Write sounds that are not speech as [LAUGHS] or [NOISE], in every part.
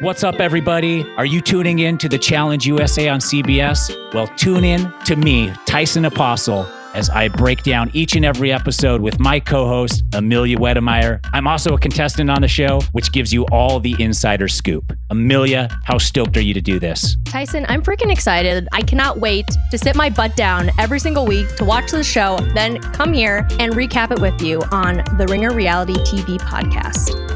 What's up, everybody? Are you tuning in to the Challenge USA on CBS? Well, tune in to me, Tyson Apostol, as I break down each and every episode with my co host, Amelia Wedemeyer. I'm also a contestant on the show, which gives you all the insider scoop. Amelia, how stoked are you to do this? Tyson, I'm freaking excited. I cannot wait to sit my butt down every single week to watch the show, then come here and recap it with you on the Ringer Reality TV podcast.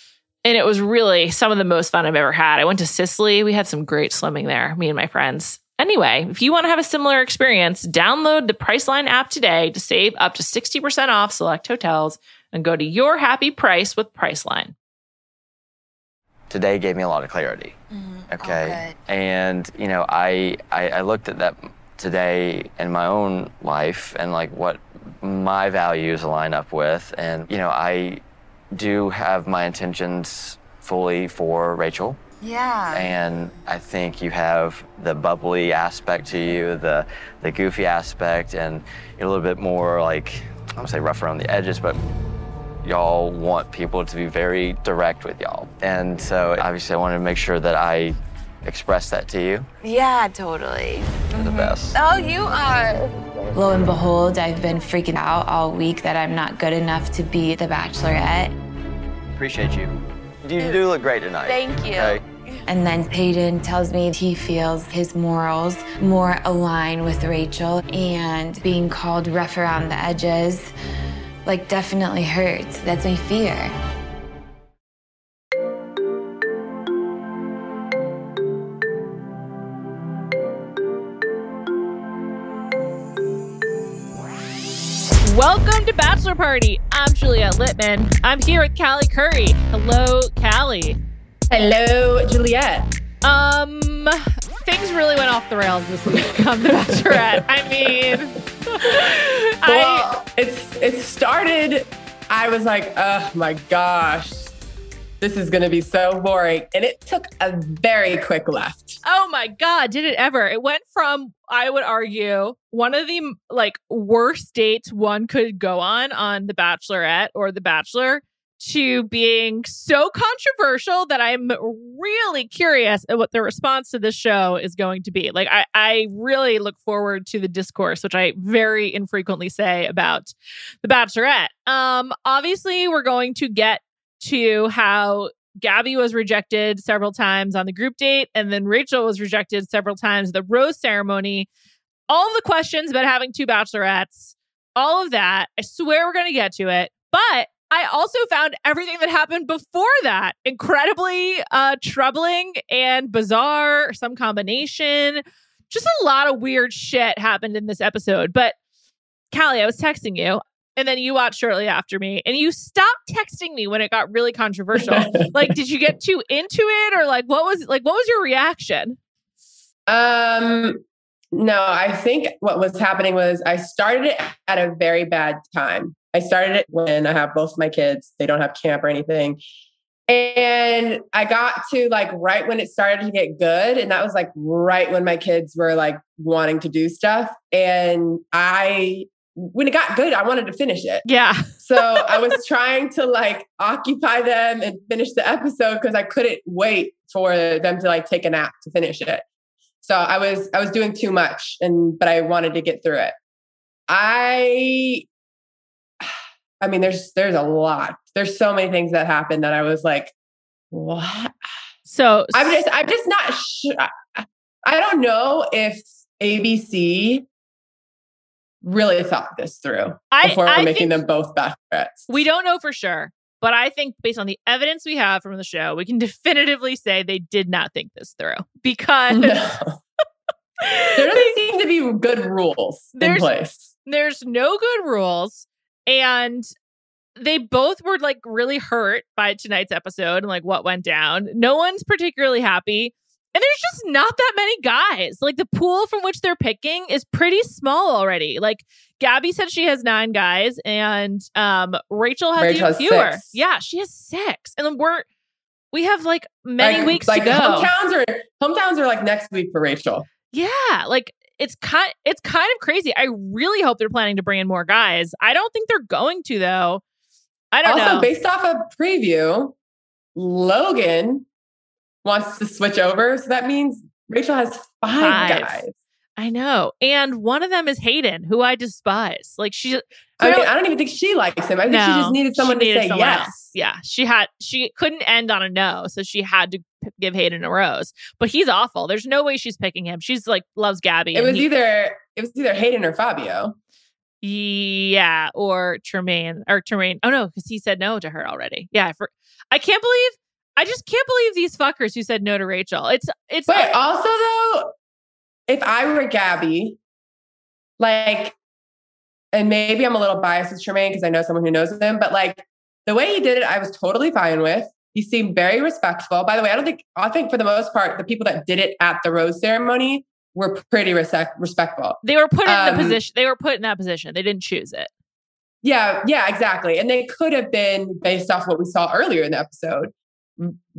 and it was really some of the most fun I've ever had. I went to Sicily. We had some great swimming there, me and my friends. Anyway, if you want to have a similar experience, download the Priceline app today to save up to 60% off select hotels and go to your happy price with Priceline. Today gave me a lot of clarity. Mm-hmm. Okay. Oh, and, you know, I, I, I looked at that today in my own life and like what my values line up with. And, you know, I do have my intentions fully for Rachel. Yeah. And I think you have the bubbly aspect to you, the the goofy aspect, and you're a little bit more like I don't say rough around the edges, but y'all want people to be very direct with y'all. And so obviously I wanted to make sure that I express that to you. Yeah, totally. You're mm-hmm. the best. Oh, you are. Lo and behold, I've been freaking out all week that I'm not good enough to be the bachelorette. Appreciate you. You do look great tonight. Thank you. Okay? And then Peyton tells me he feels his morals more align with Rachel and being called rough around the edges like definitely hurts. That's my fear. Welcome to Bachelor Party. I'm Juliet Litman. I'm here with Callie Curry. Hello, Callie. Hello, Juliet. Um, things really went off the rails this week [LAUGHS] on The Bachelorette. I mean, [LAUGHS] well, I, it's it started. I was like, oh my gosh, this is going to be so boring. And it took a very quick left. Oh my God, did it ever? It went from, I would argue, one of the like worst dates one could go on on The Bachelorette or The Bachelor to being so controversial that I'm really curious at what the response to this show is going to be. Like, I, I really look forward to the discourse, which I very infrequently say about The Bachelorette. Um, obviously, we're going to get to how Gabby was rejected several times on the group date, and then Rachel was rejected several times at the rose ceremony. All the questions about having two bachelorettes, all of that. I swear we're going to get to it. But I also found everything that happened before that incredibly uh, troubling and bizarre, some combination. Just a lot of weird shit happened in this episode. But Callie, I was texting you and then you watched shortly after me and you stopped texting me when it got really controversial [LAUGHS] [LAUGHS] like did you get too into it or like what was like what was your reaction um no i think what was happening was i started it at a very bad time i started it when i have both my kids they don't have camp or anything And I got to like right when it started to get good. And that was like right when my kids were like wanting to do stuff. And I, when it got good, I wanted to finish it. Yeah. [LAUGHS] So I was trying to like occupy them and finish the episode because I couldn't wait for them to like take a nap to finish it. So I was I was doing too much and but I wanted to get through it. I [SIGHS] I mean there's there's a lot. There's so many things that happened that I was like what? So I'm just I'm just not sure. I don't know if ABC really thought this through I- before I making them both bachelorettes. we don't know for sure, but I think based on the evidence we have from the show, we can [LAUGHS] definitively say they did not think this through because No. [LAUGHS] there doesn't seem to be good rules in place. there's no good rules and they both were like really hurt by tonight's episode and like what went down. No one's particularly happy. And there's just not that many guys. Like the pool from which they're picking is pretty small already. Like Gabby said she has nine guys and um Rachel has Rachel even fewer. six. Yeah, she has six. And then we're we have like many like, weeks like to go. hometowns are hometowns are like next week for Rachel. Yeah, like it's kind it's kind of crazy. I really hope they're planning to bring in more guys. I don't think they're going to though. I don't Also, know. based off a preview, Logan wants to switch over. So that means Rachel has five, Five. guys. I know. And one of them is Hayden, who I despise. Like she I mean, I don't even think she likes him. I think she just needed someone she to say someone yes. else. Yeah, she had she couldn't end on a no, so she had to p- give Hayden a rose. But he's awful. There's no way she's picking him. She's like loves Gabby. It was he- either it was either Hayden or Fabio. yeah, or Tremaine or Tremaine. Oh no, because he said no to her already. Yeah, I, for, I can't believe. I just can't believe these fuckers who said no to Rachel. It's it's But also though, if I were Gabby, like, and maybe I'm a little biased with Tremaine because I know someone who knows him, but like the way he did it, I was totally fine with. He seemed very respectful. By the way, I don't think I think for the most part, the people that did it at the rose ceremony were pretty respect, respectful. they were put in um, the position. They were put in that position. They didn't choose it. Yeah, yeah, exactly. And they could have been based off what we saw earlier in the episode,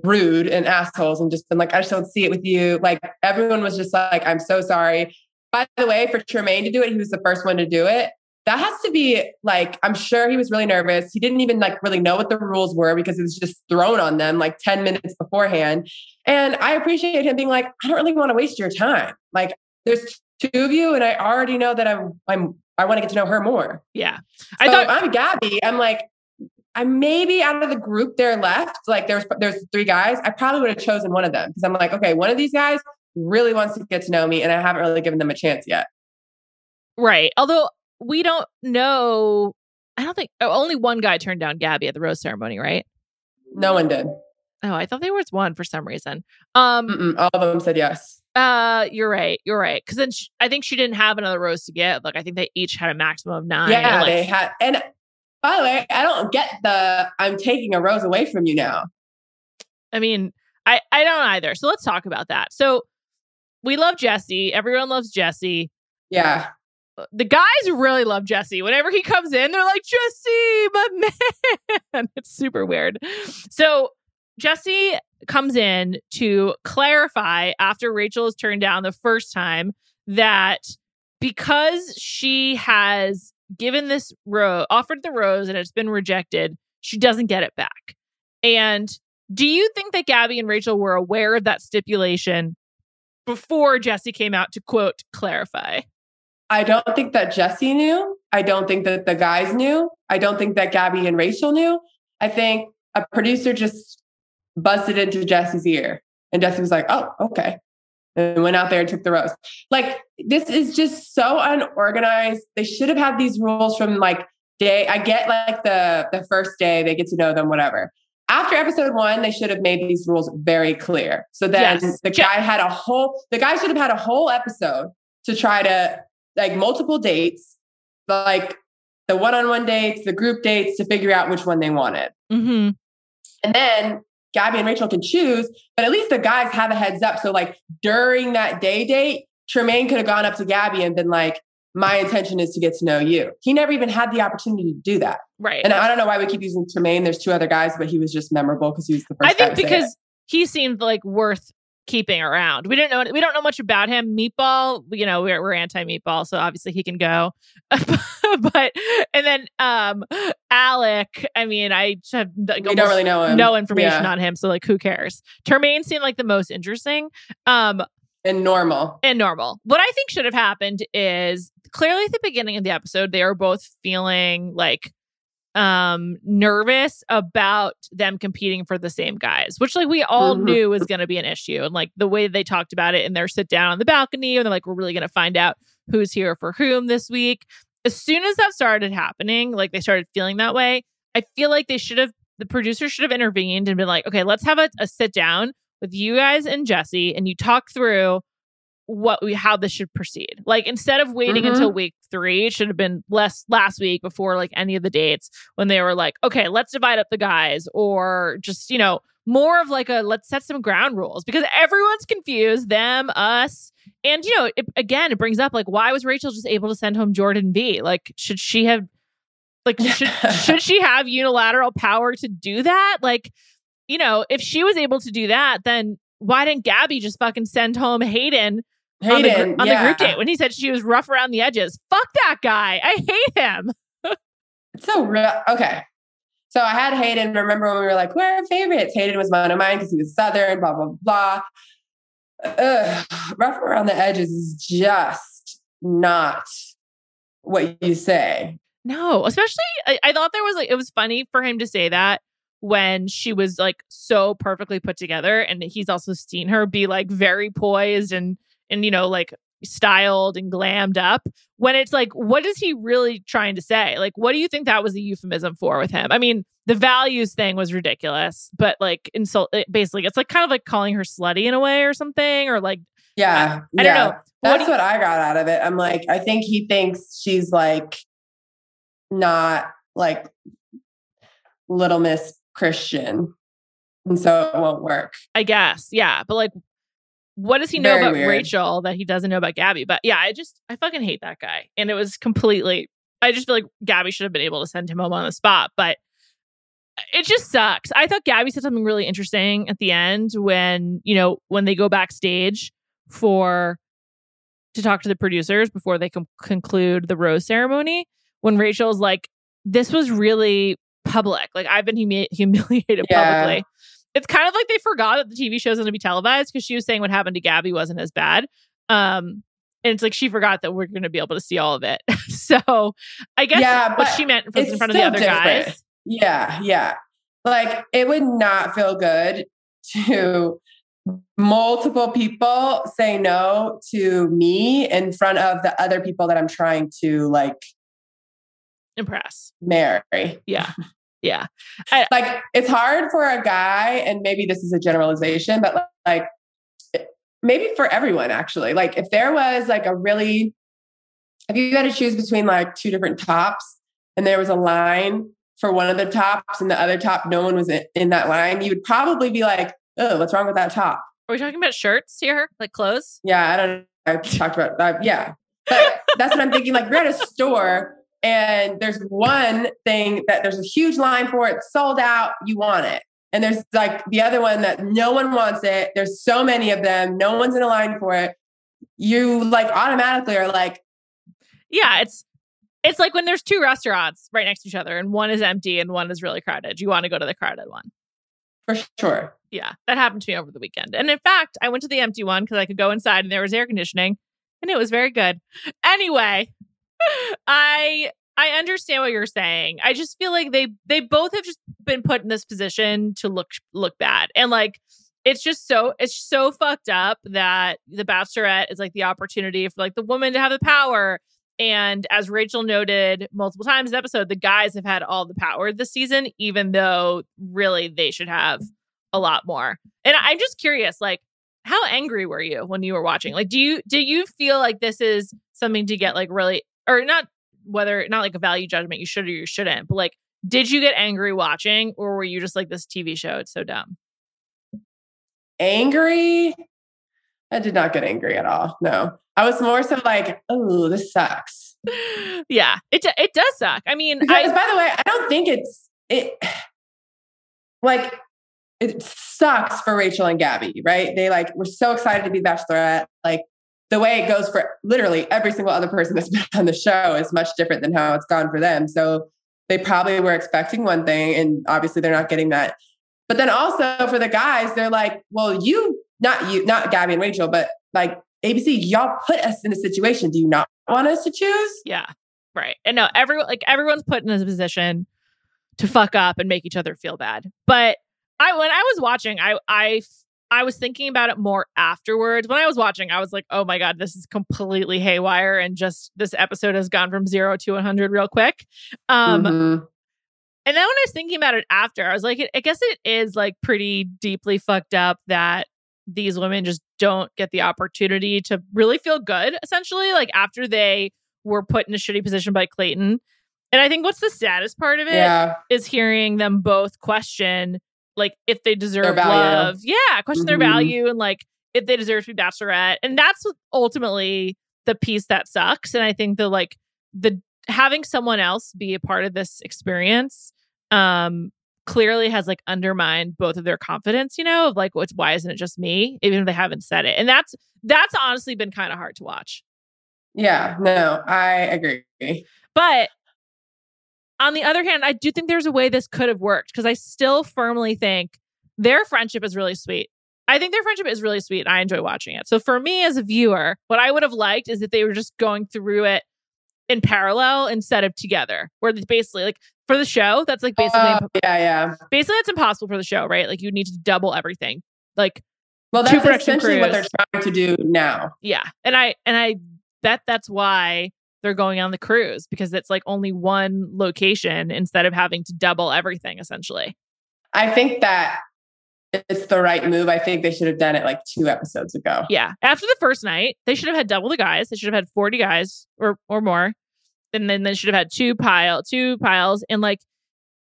rude and assholes, and just been like, I just don't see it with you. Like everyone was just like, I'm so sorry. By the way, for Tremaine to do it, he was the first one to do it. That has to be like, I'm sure he was really nervous. He didn't even like really know what the rules were because it was just thrown on them like 10 minutes beforehand. And I appreciate him being like, I don't really want to waste your time. Like, there's two of you, and I already know that I'm I'm I want to get to know her more. Yeah, So I thought I'm Gabby. I'm like, I'm maybe out of the group there left. Like there's there's three guys. I probably would have chosen one of them because I'm like, okay, one of these guys really wants to get to know me, and I haven't really given them a chance yet. right. Although we don't know. I don't think oh, only one guy turned down Gabby at the rose ceremony, right? No one did. Oh, I thought there was one for some reason. Um, Mm-mm, all of them said yes. uh, you're right. You're right. Because then sh I think she didn't have another rose to give. Like I think they each had a maximum of nine. yeah, like, they had. And by the way, I don't get the I'm taking a rose away from you now. I mean, I I don't either. So let's talk about that. So we love Jesse. Everyone loves Jesse. Yeah. Uh, the guys really love Jesse. Whenever he comes in, they're like, Jesse, my [LAUGHS] man. It's super weird. So Jesse comes in to clarify after Rachel is turned down the first time that because she has given this rose, offered the rose and it's been rejected, she doesn't get it back. And do you think that Gabby and Rachel were aware of that stipulation before Jesse came out to quote clarify? I don't think that Jesse knew. I don't think that the guys knew. I don't think that Gabby and Rachel knew. I think a producer just busted into Jesse's ear. And Jesse was like, oh, okay. And went out there and took the rose. Like, this is just so unorganized. They should have had these rules from like day. I get like the the first day they get to know them, whatever. After episode one, they should have made these rules very clear. So then Yes. the guy had a whole the guy should have had a whole episode to try to like multiple dates, like the one-on-one dates, the group dates to figure out which one they wanted. Mm-hmm. And then Gabby and Rachel can choose, but at least the guys have a heads up. So like during that day date, Tremaine could have gone up to Gabby and been like, my intention is to get to know you. He never even had the opportunity to do that. Right. And I don't know why we keep using Tremaine. There's two other guys, but he was just memorable because he was the first. I think because he seemed like worth keeping around. We didn't know we don't know much about him. Meatball, you know, we're we're anti meatball, so obviously he can go. [LAUGHS] [LAUGHS] but and then um Alec, I mean, I just have like, don't really know him. no information Yeah. on him, so like who cares? Tremaine seemed like the most interesting. Um and normal. and normal. What I think should have happened is clearly at the beginning of the episode, they are both feeling like um nervous about them competing for the same guys, which like we all Mhm. knew was gonna be an issue. And like the way they talked about it in their sit down on the balcony, and they're like, we're really gonna find out who's here for whom this week. As soon as that started happening, like they started feeling that way, I feel like they should have the producer should have intervened and been like, okay, let's have a, a sit down with you guys and Jesse and you talk through what we how this should proceed. Like instead of waiting Mhm. until week three, it should have been less last week before like any of the dates when they were like, okay, let's divide up the guys, or just you know more of like a let's set some ground rules because everyone's confused, them, us, and you know it, again it brings up like why was Rachel just able to send home Jordan B? Like should she have like [LAUGHS] should should she have unilateral power to do that? Like you know if she was able to do that, then why didn't Gabby just fucking send home Hayden on, the, gr- Hayden on yeah. the group date when he said she was rough around the edges. Fuck that guy. I hate him. [LAUGHS] It's so real. Okay. So I had Hayden. Remember when we were like, "We're our favorites?" Hayden was one of mine because he was Southern. Blah blah blah. Ugh, rough around the edges is just not what you say. No, especially I, I thought there was like it was funny for him to say that when she was like so perfectly put together and he's also seen her be like very poised and and you know like styled and glammed up when it's like what is he really trying to say like what do you think that was a euphemism for with him i mean the values thing was ridiculous but like insult it- basically it's like kind of like calling her slutty in a way or something or like Yeah, I yeah. don't know. What That's do what I got out of it. I'm like, I think he thinks she's like not like little Miss Christian, and so it won't work. I guess. Yeah. But like, what does he know Very about weird. Rachel that he doesn't know about Gabby? But yeah, I just, I fucking hate that guy. And it was completely, I just feel like Gabby should have been able to send him home on the spot. But it just sucks. I thought Gabby said something really interesting at the end when, you know, when they go backstage for, to talk to the producers before they com- conclude the rose ceremony. When Rachel's like, this was really public. Like, I've been humi- [LAUGHS] humiliated Yeah. publicly it's kind of like they forgot that the TV show is going to be televised because she was saying what happened to Gabby wasn't as bad. Um, and it's like she forgot that we're going to be able to see all of it. [LAUGHS] so I guess Yeah, what she meant was in front of the other different. guys. Yeah, yeah. Like it would not feel good to multiple people say no to me in front of the other people that I'm trying to like Impress. marry. Yeah. [LAUGHS] Yeah. Like it's hard for a guy, and maybe this is a generalization, but like maybe for everyone actually. Like if there was like a really, if you had to choose between like two different tops, and there was a line for one of the tops and the other top, no one was in, that line, you would probably be like, oh, what's wrong with that top? Are we talking about shirts here? Like clothes? Yeah, I don't know. I talked about that. Yeah. But that's what I'm thinking. Like, we're at a store and there's one thing that there's a huge line for it, sold out, you want it. And there's like the other one that no one wants it. There's so many of them, no one's in a line for it. You like automatically are like, Yeah. It's, it's like when there's two restaurants right next to each other and one is empty and one is really crowded. You want to go to the crowded one. for sure. Yeah, that happened to me over the weekend. And in fact, I went to the empty one because I could go inside and there was air conditioning and it was very good. Anyway, [LAUGHS] I I understand what you're saying. I just feel like they they both have just been put in this position to look look bad. And like it's just so it's so fucked up that the bachelorette is like the opportunity for like the woman to have the power. And as Rachel noted multiple times in the episode, the guys have had all the power this season, even though really they should have a lot more. And I'm just curious, like, how angry were you when you were watching? Like, do you do you feel like this is something to get like really or not whether not like a value judgment you should or you shouldn't, but like, did you get angry watching, or were you just like this TV show? It's so dumb. Angry. I did not get angry at all. No, I was more so like, oh, this sucks. yeah, it it does suck. I mean, Because I, by the way, I don't think it's it [SIGHS] like it sucks for Rachel and Gabby, right? They like were so excited to be Bachelorette. Like the way it goes for literally every single other person that's [LAUGHS] been on the show is much different than how it's gone for them. So they probably were expecting one thing, and obviously they're not getting that. But then also for the guys, they're like, well, you, not you, not Gabby and Rachel, but like ABC, y'all put us in a situation. Do you not want us to choose? yeah, right. And no, everyone like everyone's put in a position to fuck up and make each other feel bad. But I when I was watching, I I I was thinking about it more afterwards. When I was watching, I was like, "Oh my god, this is completely haywire and just this episode has gone from 0 to 100 real quick." Um Mhm. And then when I was thinking about it after, I was like, I guess it is like pretty deeply fucked up that these women just don't get the opportunity to really feel good, essentially, like after they were put in a shitty position by Clayton. And I think what's the saddest part of it is yeah. hearing them both question like if they deserve love. Yeah, question their Mhm. value and like if they deserve to be bachelorette. And that's ultimately the piece that sucks. And I think the like the having someone else be a part of this experience um clearly has like undermined both of their confidence, you know, of like what's why isn't it just me? Even if they haven't said it. And that's that's honestly been kind of hard to watch. Yeah. No, I agree. But on the other hand, I do think there's a way this could have worked because I still firmly think their friendship is really sweet. I think their friendship is really sweet. And I enjoy watching it. So for me as a viewer, what I would have liked is that they were just going through it in parallel instead of together. Where it's basically like for the show, that's like basically Oh, yeah, yeah. basically it's impossible for the show, right? Like you need to double everything. Like Well, that's essentially what they're trying to do now. yeah. And I and I bet that's why they're going on the cruise because it's like only one location instead of having to double everything essentially. I think that it's the right move. I think they should have done it like two episodes ago. Yeah. After the first night, they should have had double the guys. They should have had 40 guys or or more. And then they should have had two pile, two piles. And like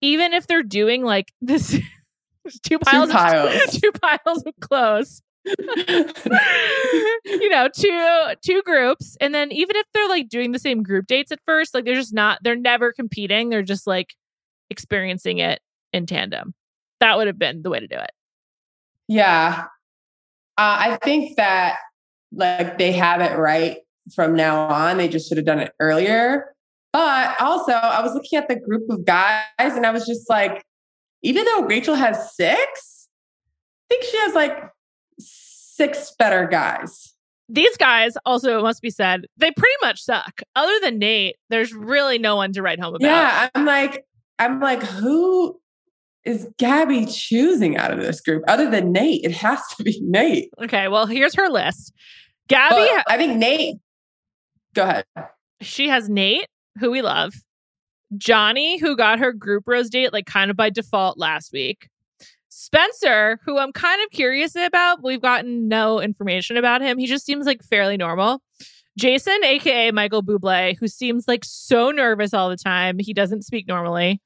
even if they're doing like [LAUGHS] this two piles, piles. Of, [LAUGHS] two piles of clothes. [LAUGHS] you know, two two groups. And then even if they're like doing the same group dates at first, like they're just not, they're never competing. They're just like experiencing it in tandem. That would have been the way to do it. Yeah. Uh, I think that like they have it right from now on. They just should have done it earlier. But also, I was looking at the group of guys and I was just like, even though Rachel has six, I think she has like six better guys. these guys also it must be said they pretty much suck other than nate there's really no one to write home about Yeah. I'm like, I'm like, who is Gabby choosing out of this group other than Nate? It has to be Nate. okay well here's her list gabby Well, I think Nate. Go ahead. she has nate who we love johnny who got her group rose date like kind of by default last week spencer who i'm kind of curious about we've gotten no information about him. He just seems like fairly normal. Jason aka michael bublé who seems like so nervous all the time he doesn't speak normally.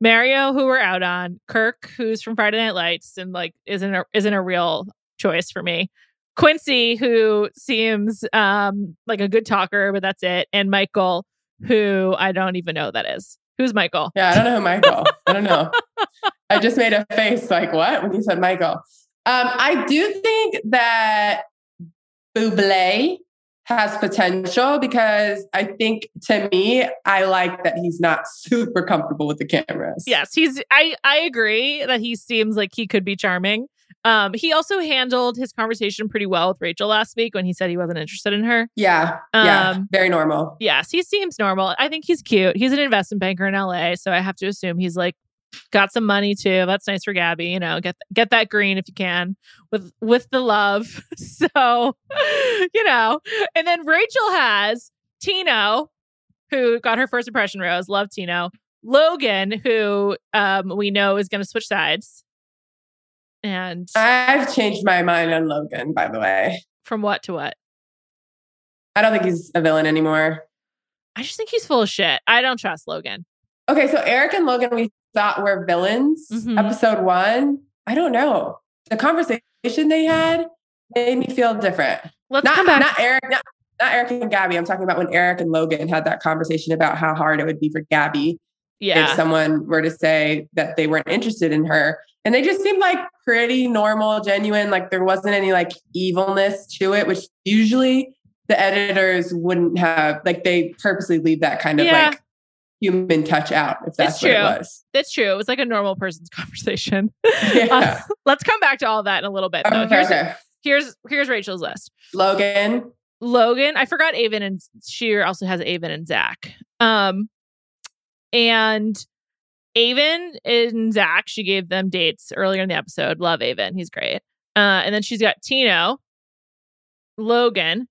Mario who we're out on. Kirk who's from friday night lights and like isn't a, isn't a real choice for me quincy who seems um like a good talker but that's it and michael who i don't even know who that is who's michael Yeah, I don't know who Michael. I don't know. I just made a face like what when you said Michael. Um, I do think that Buble has potential because I think to me, I like that he's not [LAUGHS] super comfortable with the cameras. Yes, he's I I agree that he seems like he could be charming. Um he also handled his conversation pretty well with Rachel last week when he said he wasn't interested in her. Yeah. Yeah. Um, Very normal. Yes, he seems normal. I think he's cute. He's an investment banker in LA, so I have to assume he's like got some money too. That's nice for Gabby, you know. Get get that green if you can with with the love. [LAUGHS] So, you know. And then Rachel has Tino who got her first impression rose. Love Tino. Logan who um we know is going to switch sides. And I've changed my mind on Logan, by the way. from what to what? I don't think he's a villain anymore. I just think he's full of shit. I don't trust Logan. Okay, so Eric and Logan, we thought were villains. Mhm. Episode one, I don't know. The conversation they had made me feel different. Let's Not, come back. not Eric, not, not Eric and Gabby. I'm talking about when Eric and Logan had that conversation about how hard it would be for Gabby Yeah. if someone were to say that they weren't interested in her. And they just seemed like pretty normal, genuine, like there wasn't any like evilness to it, which usually the editors wouldn't have, like they purposely leave that kind of Yeah. like human touch out, if that's It's what it true. was. That's true. It was like a normal person's [LAUGHS] conversation. Yeah. [LAUGHS] Uh, let's come back to all that in a little bit. Though. Okay, Here's okay. here's here's Rachel's list. Logan. Logan, I forgot Aven and Sheer also has Aven and Zach. Um, and Aven and Zach, she gave them dates earlier in the episode. Love Aven, he's great. Uh, and then she's got Tino, Logan,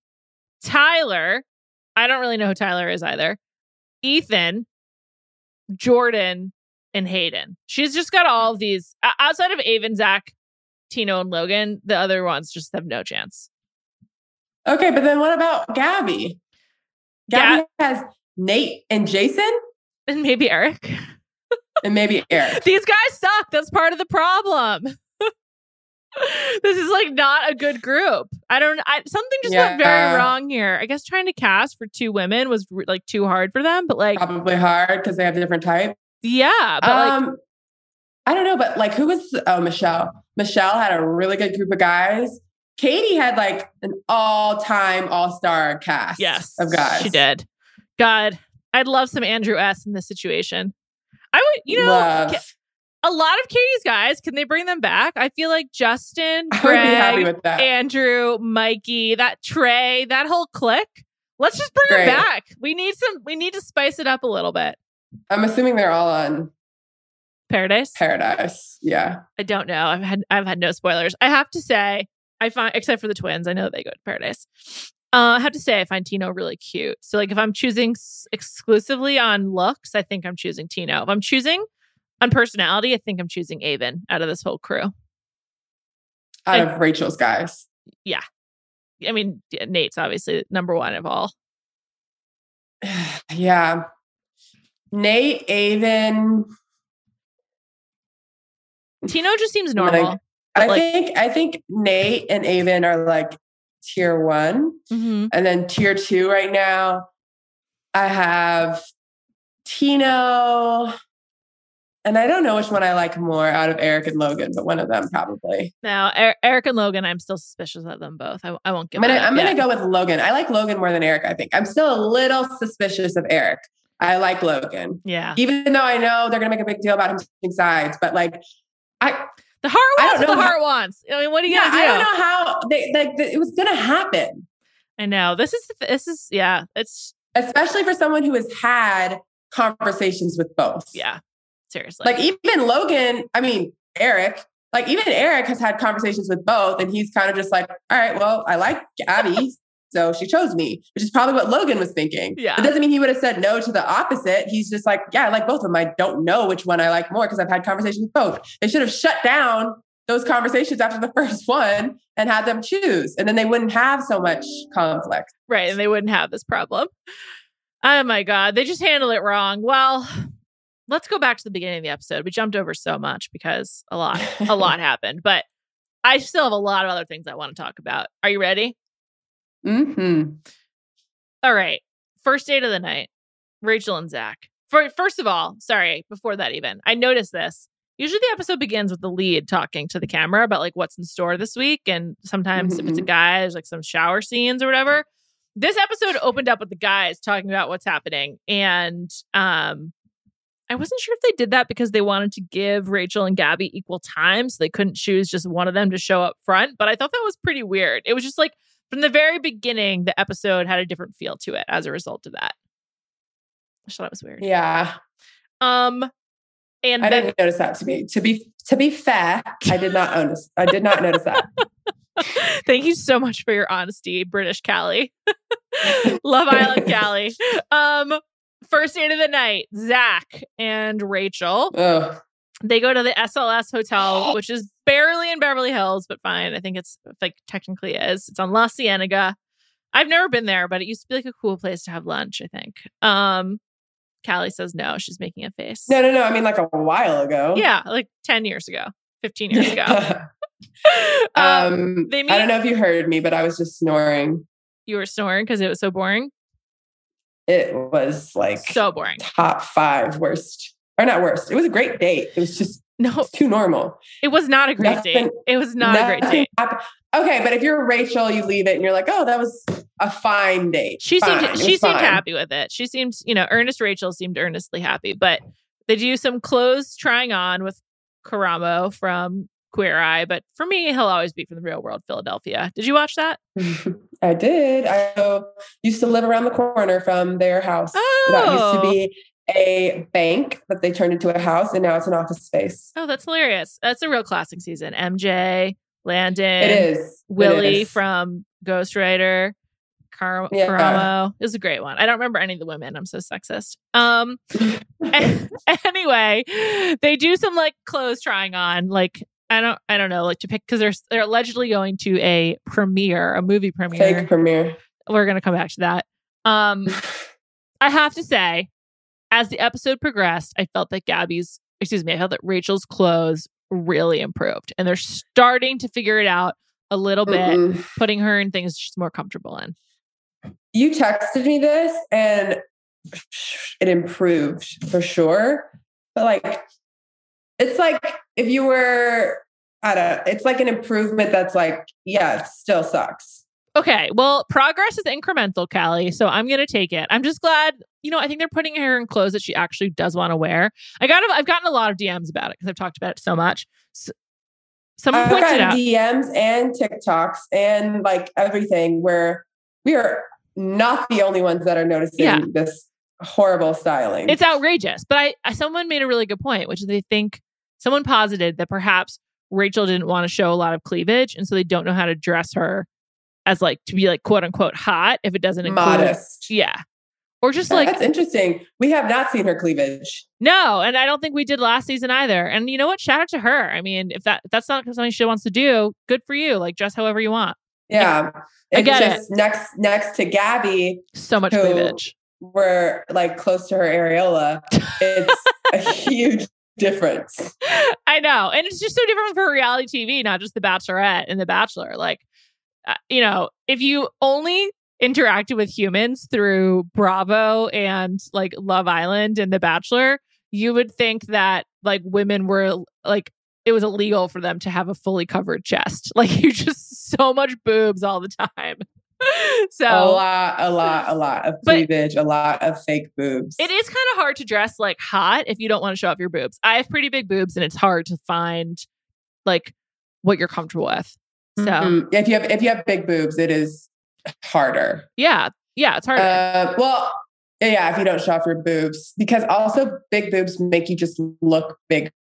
Tyler. I don't really know who Tyler is either. Ethan, Jordan, and Hayden. She's just got all of these outside of Aven, Zach, Tino, and Logan. The other ones just have no chance. Okay, but then what about Gabby? Gabby has Nate and Jason And [LAUGHS] maybe Eric. And maybe Eric. These guys suck. That's part of the problem. [LAUGHS] this is like not a good group. I don't. I, something just went very Yeah. wrong here. I guess trying to cast for two women was like too hard for them. But like, Probably hard because they have different types. yeah, but like, um, I don't know, but like, who was? Oh, Michelle. Michelle had a really good group of guys. Katie had like an all-time all-star cast. yes, of guys. she did. God, I'd love some Andrew S in this situation. I would, you know, ca- a lot of Katie's guys. Can they bring them back? I feel like Justin, [LAUGHS] I would be happy Greg. Andrew, Mikey, that Trey, that whole clique. Let's just bring Great. them back. We need some. We need to spice it up a little bit. I'm assuming they're all on Paradise. Paradise. Yeah. I don't know. I've had I've had no spoilers. I have to say, I find except for the twins, I know they go to Paradise. Uh, I have to say, I find Tino really cute. So, like, if I'm choosing s- exclusively on looks, I think I'm choosing Tino. If I'm choosing on personality, I think I'm choosing Aven out of this whole crew. Out And- of Rachel's guys. Yeah. I mean, yeah, Nate's obviously number one of all. [SIGHS] yeah. Nate, Aven. Tino just seems Like, normal. I like- think I think Nate and Aven are like tier one. Mhm. And then tier two right now, I have Tino. And I don't know which one I like more out of Eric and Logan, but one of them probably. Now, Er- Eric and Logan, I'm still suspicious of them both. I, I won't give. I'm gonna I'm gonna go with Logan. I like Logan more than Eric, I think. I'm still a little suspicious of Eric. I like Logan. Yeah, Even though I know they're gonna make a big deal about him switching sides, but like I the heart wants what the how- heart wants. I mean, what do you yeah, do? I don't know how they like it was gonna happen. I know this is this is yeah. It's Especially for someone who has had conversations with both. yeah. Seriously, Like even Logan, I mean, Eric, like even Eric has had conversations with both, and he's kind of just like, all right, well, I like Abby, so she chose me, which is probably what Logan was thinking. Yeah. It doesn't mean he would have said no to the opposite. He's just like, yeah, I like both of them. I don't know which one I like more because I've had conversations with both. They should have shut down those conversations after the [LAUGHS] first one and had them choose. And then they wouldn't have so much conflict. right, and they wouldn't have this problem. Oh my god, they just handle it wrong. Well, let's go back to the beginning of the episode. We jumped over so much because a lot, a lot [LAUGHS] happened, but I still have a lot of other things I want to talk about. Are you ready? Hmm All right. First date of the night. Rachel and Zach. For first of all, sorry, before that even, I noticed this. Usually the episode begins with the lead talking to the camera about like what's in store this week. And sometimes if it's a guy, there's like some shower scenes or whatever. This episode opened up with the guys talking about what's happening. And um I wasn't sure if they did that because they wanted to give Rachel and Gabby equal time. So they couldn't choose just one of them to show up front. But I thought that was pretty weird. It was just like from the very beginning, the episode had a different feel to it as a result of that. I thought it was weird. Yeah. Um, and I then didn't notice that to be to be to be fair. I did not notice. I did not notice that. [LAUGHS] thank you so much for your honesty, British Callie. [LAUGHS] Love Island Callie. [LAUGHS] Um, first date of the night, Zach and Rachel. Ugh. They go to the SLS hotel, [GASPS] which is barely in Beverly Hills, but fine. I think it's like technically is. It's on La Cienega. I've never been there, but it used to be like a cool place to have lunch, I think. Um Callie says no, she's making a face. No, no, no. I mean, like a while ago. Yeah, like 10 years ago, 15 years ago. [LAUGHS] [LAUGHS] um, um, they I don't know if you heard me, but I was just snoring. You were snoring because it was so boring. It was like So boring. top five worst, or not worst. It was a great date. It was just No, too normal. it was not a great Nothing- date. It was not a great date. happened. Okay, but if you're Rachel, you leave it and you're like, oh, that was a fine date. She Fine. seemed she seemed fine. happy with it. She seemed, you know, earnest Rachel seemed earnestly happy. But they do some clothes trying on with Karamo from Queer Eye. But for me, he'll always be from the real world, Philadelphia. Did you watch that? [LAUGHS] I did. I uh, used to live around the corner from their house. That used Oh. to be a bank that they turned into a house, and now it's an office space. Oh, that's hilarious. That's a real classic season. MJ, Landon, it is Willie is. from Ghostwriter, Car- Yeah. Karamo. It was a great one. I don't remember any of the women. I'm so sexist. Um. [LAUGHS] anyway, they do some like clothes trying on. Like I don't, I don't know, like to pick because they're they're allegedly going to a premiere, a movie premiere. fake premiere. We're gonna come back to that. Um, [LAUGHS] I have to say, as the episode progressed, I felt that Gabby's, excuse me, I felt that Rachel's clothes really improved, and they're starting to figure it out a little bit, Mm-mm. putting her in things she's more comfortable in. You texted me this, and it improved for sure. But like, it's like if you were, I don't. It's like an improvement that's like, yeah, it still sucks. Okay, well, progress is incremental, Callie. So I'm gonna take it. I'm just glad, you know, I think they're putting her in clothes that she actually does want to wear. I got, I've gotten a lot of DMs about it because I've talked about it so much. S someone I've pointed out, DMs and TikToks and like everything where we are not the only ones that are noticing Yeah. this horrible styling. it's outrageous. But I, I, someone made a really good point, which is they think someone posited that perhaps Rachel didn't want to show a lot of cleavage, and so they don't know how to dress her as like to be like quote unquote hot if it doesn't include, modest. yeah, or just Like, That's interesting. We have not seen her cleavage. No, and I don't think we did last season either. And you know what? Shout out to her. I mean, if that if that's not something she wants to do, good for you. Like dress however you want. Yeah. I It's get it. next next to Gabby, So much cleavage. we're like close to her areola. It's [LAUGHS] a huge difference. I know, and it's just so different for reality TV, not just The Bachelorette and The Bachelor. Like, Uh, you know, if you only interacted with humans through Bravo and like Love Island and The Bachelor, you would think that like women were like it was illegal for them to have a fully covered chest. [LAUGHS] Like you just so much boobs all the time. [LAUGHS] so A lot, a lot, a lot of cleavage, a lot of fake boobs. It is kind of hard to dress like hot if you don't want to show off your boobs. I have pretty big boobs and it's hard to find like what you're comfortable with. So Mhm. if you have if you have big boobs, it is harder. yeah, yeah, it's hard. Uh, well, yeah, if you don't show off your boobs, because also big boobs make you just look bigger.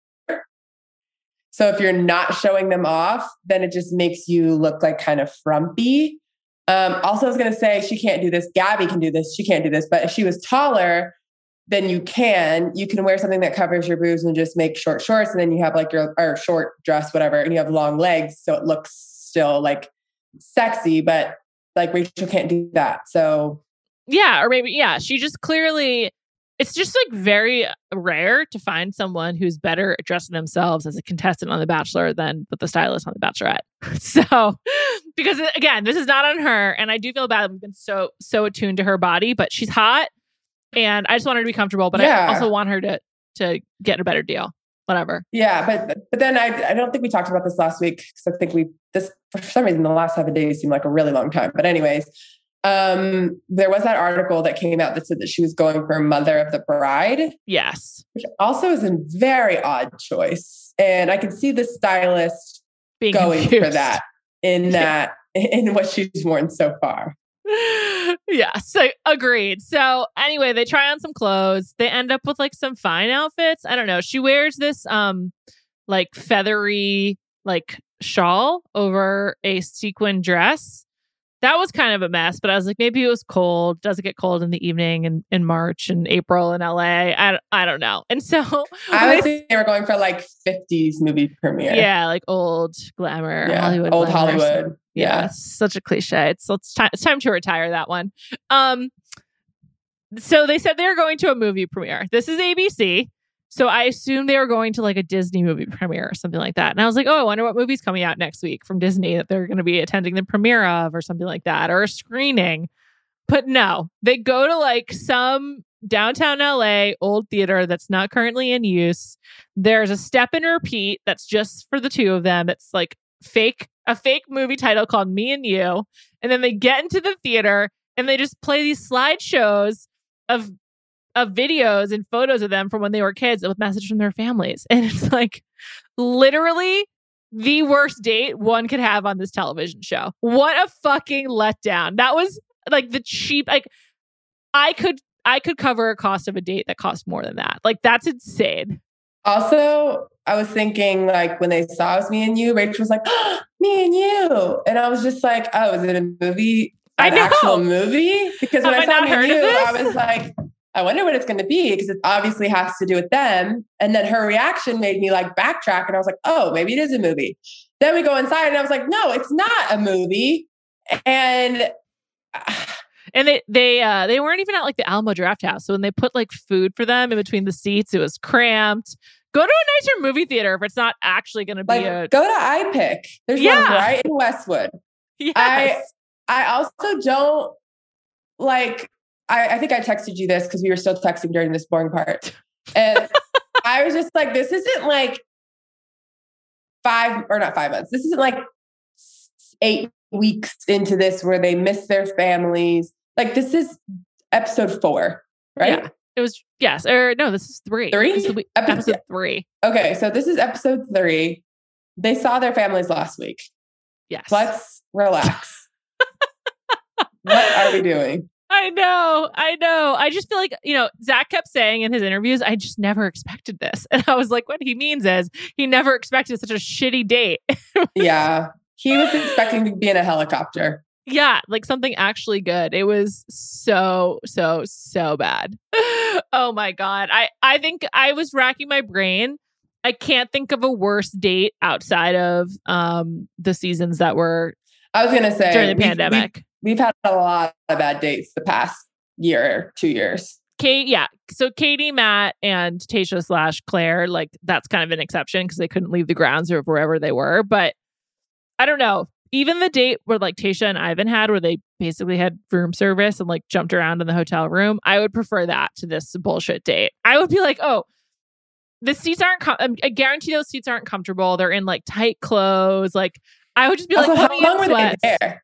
So if you're not showing them off, then it just makes you look like kind of frumpy. Um, also, I was going to say she can't do this. Gabby can do this. She can't do this. But if she was taller, then you can. You can wear something that covers your boobs and just make short shorts, and then you have like your or short dress, whatever, and you have long legs, so it looks still like sexy. But like Rachel can't do that. So yeah, or maybe yeah, she just clearly it's just like very rare to find someone who's better at dressing themselves as a contestant on The Bachelor than with the stylist on The Bachelorette. [LAUGHS] So, because again, this is not on her, and I do feel bad. that We've been so so attuned to her body, but she's hot, and I just want her to be comfortable. But I also want her to to get a better deal. Whatever. Yeah, but but then I I don't think we talked about this last week because I think we this for some reason the last seven days seemed like a really long time. But anyways, um, there was that article that came out that said that she was going for mother of the bride, Yes, which also is a very odd choice. And I can see the stylist being going for that in [LAUGHS] that in what she's worn so far. [LAUGHS] yeah, so agreed. So anyway, they try on some clothes. They end up with like some fine outfits. I don't know. She wears this um like feathery like shawl over a sequin dress. That was kind of a mess, but I was like, maybe it was cold. Does it get cold in the evening in, in March and April in LA? I, I don't know. And so [LAUGHS] I was they- thinking they were going for like 50s movie premiere. yeah, like old glamour, Yeah, Hollywood, old glamour. Hollywood. Yeah, Yeah. such a cliche. It's it's time it's time to retire that one. Um so they said they were going to a movie premiere. This is ABC. So I assumed they were going to like a Disney movie premiere or something like that. And I was like, oh, I wonder what movie's coming out next week from Disney that they're going to be attending the premiere of or something like that or a screening. But no, they go to like some downtown LA old theater that's not currently in use. There's a step and repeat that's just for the two of them. It's like fake, a fake movie title called Me and You. And then they get into the theater and they just play these slideshows of of videos and photos of them from when they were kids with messages from their families. [LAUGHS] And it's like literally the worst date one could have on this television show. What a fucking letdown. That was like the cheap like I could I could cover a cost of a date that cost more than that. Like that's insane. Also, I was thinking like when they saw it was me and you, Rachel was like, oh, [GASPS] me and you. And I was just like, oh, is it a movie? I An know. actual movie? Because when Have I I saw not me and you. I was like, I wonder what it's going to be because it obviously has to do with them. And then her reaction made me like backtrack and I was like, oh, maybe it is a movie. Then we go inside and I was like, no, it's not a movie. And And they they uh they weren't even at like the Alamo Drafthouse. So when they put like food for them in between the seats, it was cramped. Go to a nicer movie theater if it's not actually going to be like, a go to iPic. There's Yeah. one right in Westwood. [LAUGHS] yes. I also don't like. I, I think I texted you this because we were still texting during this boring part, and [LAUGHS] I was just like, "This isn't like five or not five months. This isn't like eight weeks into this where they miss their families. Like this is episode four, right? Yeah. It was yes or no. This is three. Three? Is the- Epi- episode three. Okay, so this is episode three. They saw their families last week. Yes. Let's relax. [LAUGHS] what are we doing? I know, I know. I just feel like, you know, Zach kept saying in his interviews, I just never expected this. [LAUGHS] And I was like, what he means is he never expected such a shitty date. [LAUGHS] Yeah. He was expecting to be in a helicopter. yeah, like something actually good. It was so, so, so bad. [LAUGHS] oh my God. I, I think I was racking my brain. I can't think of a worse date outside of um the seasons that were I was gonna say during the we've- pandemic. We've, had a lot of bad dates the past year, two years. Kate, yeah. So Katie, Matt, and Tayshia slash Claire, like that's kind of an exception because they couldn't leave the grounds or wherever they were. But I don't know. Even the date where like Tayshia and Ivan had, where they basically had room service and like jumped around in the hotel room, I would prefer that to this bullshit date. I would be like, oh, the seats aren't. Com- I guarantee those seats aren't comfortable. They're in like tight clothes. Like I would just be also, like, how long were they there?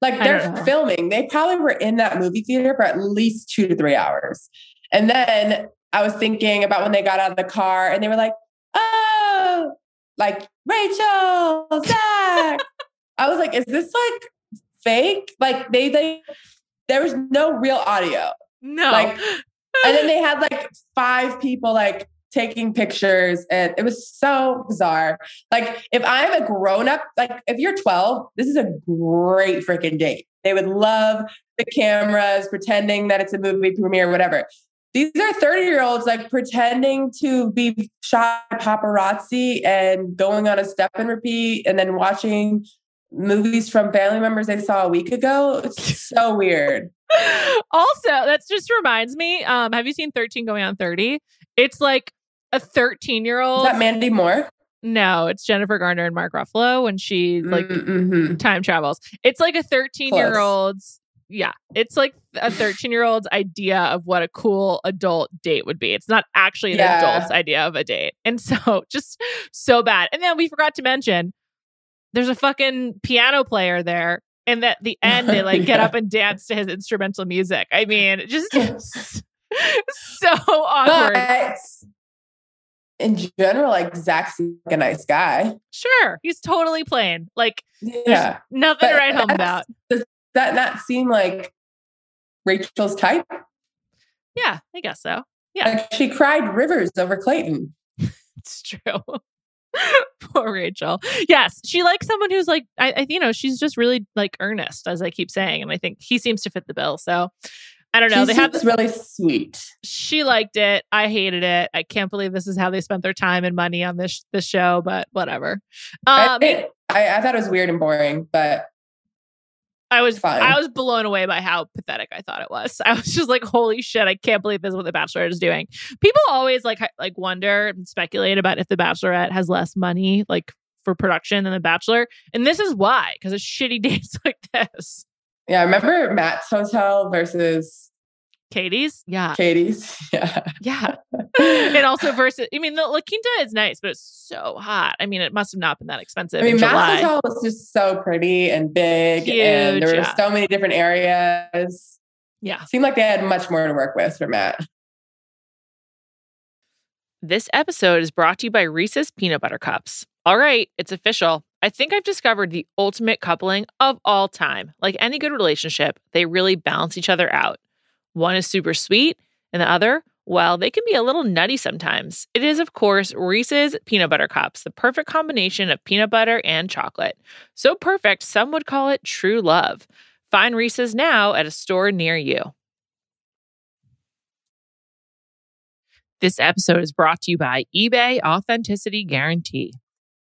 Like I don't know. they're filming. They probably were in that movie theater for at least two to three hours. And then I was thinking about when they got out of the car and they were like, oh, like Rachel, Zach. [LAUGHS] I was like, is this like fake? Like they they there was no real audio. No. Like, And then [LAUGHS] they had like five people like taking pictures and it was so bizarre. Like if I'm a grown up, like if you're 12, this is a great freaking date. They would love the cameras, pretending that it's a movie premiere, whatever. These are 30 year olds like pretending to be shot paparazzi and going on a step and repeat and then watching movies from family members they saw a week ago. It's so [LAUGHS] weird. also, that just reminds me. Um, have you seen 13 going on 30? It's like a 13 year Is old. that Mandy Moore? No, it's Jennifer Garner and Mark Ruffalo when she like Mm-hmm. time travels. It's like a 13 year old's. Yeah, it's like a [SIGHS] 13 year old's idea of what a cool adult date would be. It's not actually an Yeah. adult's idea of a date. And so [LAUGHS] just so bad. And then we forgot to mention there's a fucking piano player there. And at the end, they like [LAUGHS] get up and dance to his instrumental music. I mean, just [LAUGHS] so awkward. But in general, like Zach's like a nice guy. Sure, he's totally plain. Like, Yeah. nothing to write home about. Does that not seem like Rachel's type? Yeah, I guess so. Yeah. Like she cried rivers over Clayton. [LAUGHS] It's true. [LAUGHS] Poor Rachel. Yes, she likes someone who's like, I, I, you know, she's just really like earnest, as I keep saying, and I think he seems to fit the bill. So I don't know. She they had this really sweet. she liked it. I hated it. I can't believe this is how they spent their time and money on this this show, but whatever. I- Um, it- I, I thought it was weird and boring, but I was Fine. I was blown away by how pathetic I thought it was. [LAUGHS] I was just like, holy shit, I can't believe this is what the Bachelorette is doing. People always like like wonder and speculate about if the Bachelorette has less money like for production than the Bachelor. And this is why, because of shitty [LAUGHS] dates like this. Yeah, I remember Matt's hotel versus Katie's? Yeah. Katie's? [LAUGHS] Yeah. Yeah. [LAUGHS] and also versus I mean the La Quinta is nice, but it's so hot. I mean, it must have not been that expensive. I mean, Matt's hotel was just so pretty and big, and there were yeah. so many different areas. Yeah. Seemed like they had much more to work with for Matt. This episode is brought to you by Reese's Peanut Butter Cups. All right, it's official. I think I've discovered the ultimate coupling of all time. Like any good relationship, they really balance each other out. One is super sweet, and the other, well, they can be a little nutty sometimes. It is, of course, Reese's Peanut Butter Cups, the perfect combination of peanut butter and chocolate. So perfect, some would call it true love. Find Reese's now at a store near you. This episode is brought to you by eBay Authenticity Guarantee.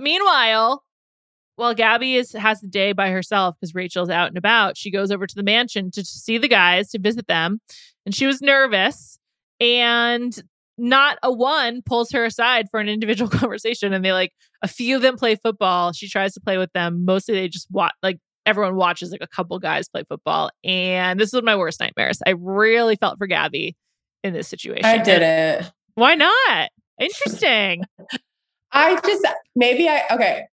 Meanwhile, while Gabby is has the day by herself because Rachel's out and about, she goes over to the mansion to see the guys to visit them, and she was nervous. And not a one pulls her aside for an individual [LAUGHS] conversation, and they like a few of them play football. She tries to play with them. Mostly they just watch like everyone watches like a couple guys play football. And this was my worst nightmares. I really felt for Gabby in this situation. I did it Why not? Interesting. I just maybe I okay.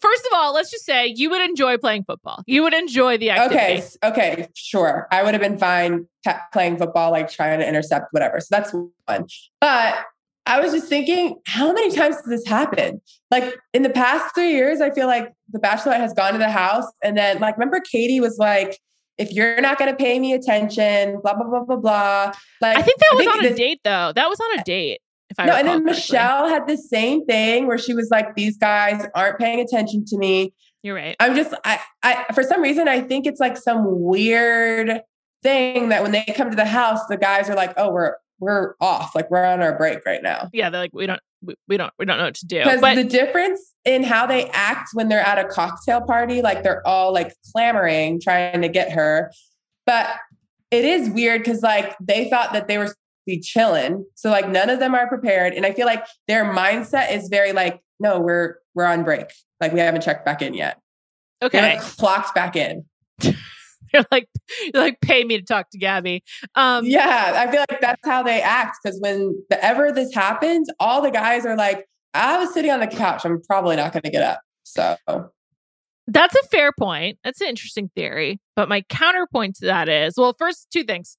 First of all, let's just say you would enjoy playing football. You would enjoy the activity. Okay, okay, sure. I would have been fine playing football, like trying to intercept whatever. So that's one. But I was just thinking, how many times does this happen? Like in the past three years, I feel like the Bachelorette has gone to the house, and then like remember Katie was like, "If you're not going to pay me attention, blah blah blah blah blah." Like I think that was on a this- date though. That was on a date. No, and then correctly. Michelle had the same thing where she was like, "These guys aren't paying attention to me." You're right. I'm just I I for some reason I think it's like some weird thing that when they come to the house, the guys are like, "Oh, we're we're off, like we're on our break right now." Yeah, they're like we don't we, we don't we don't know what to do. Because But the difference in how they act when they're at a cocktail party, like they're all like clamoring, trying to get her. But it is weird because like they thought that they were be chilling. So like none of them are prepared. And I feel like their mindset is very like, no, we're we're on break. Like we haven't checked back in yet. Okay, haven't clocked back in. [LAUGHS] you're like you're like pay me to talk to Gabby. Um, Yeah, I feel like that's how they act because when ever this happens, all the guys are like, I was sitting on the couch. I'm probably not going to get up. So That's a fair point. That's an interesting theory. But my counterpoint to that is well, first, two things.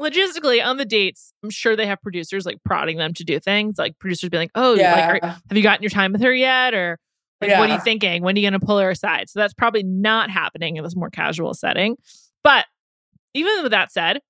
Logistically, on the dates, I'm sure they have producers like prodding them to do things. Like producers be like, "Oh, yeah, like, are, have you gotten your time with her yet?" Or like, "What are you thinking? When are you going to pull her aside?" So that's probably not happening in this more casual setting. But even with that said,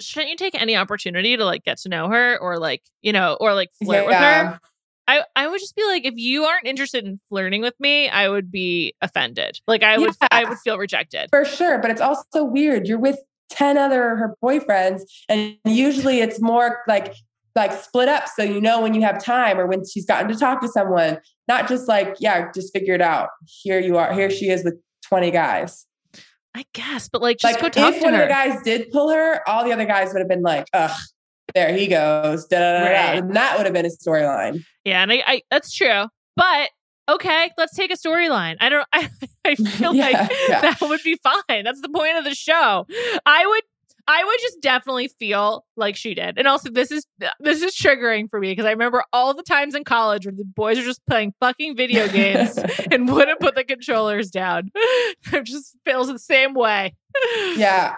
shouldn't you take any opportunity to like get to know her or like you know or like flirt with her? I, I would just be like, if you aren't interested in flirting with me, I would be offended. Like I would I would feel rejected. for sure. But it's also weird. You're with 10 other her boyfriends, and usually it's more like like split up so you know when you have time or when she's gotten to talk to someone, not just like, yeah, just figure it out. Here you are, here she is with 20 guys. I guess, but like just like go talk if to one her. of the guys did pull her, all the other guys would have been like, ugh, there he goes. Da, da, da, da. Right. And that would have been a storyline. yeah, and I, I that's true. But okay, let's take a storyline. I don't. [LAUGHS] I, I [LAUGHS] feel Yeah, like yeah. that would be fine. That's the point of the show. I would. I would just definitely feel like she did. And also this is this is triggering for me because I remember all the times in college where the boys are just playing fucking video games [LAUGHS] and wouldn't put the controllers down. It just feels the same way. yeah.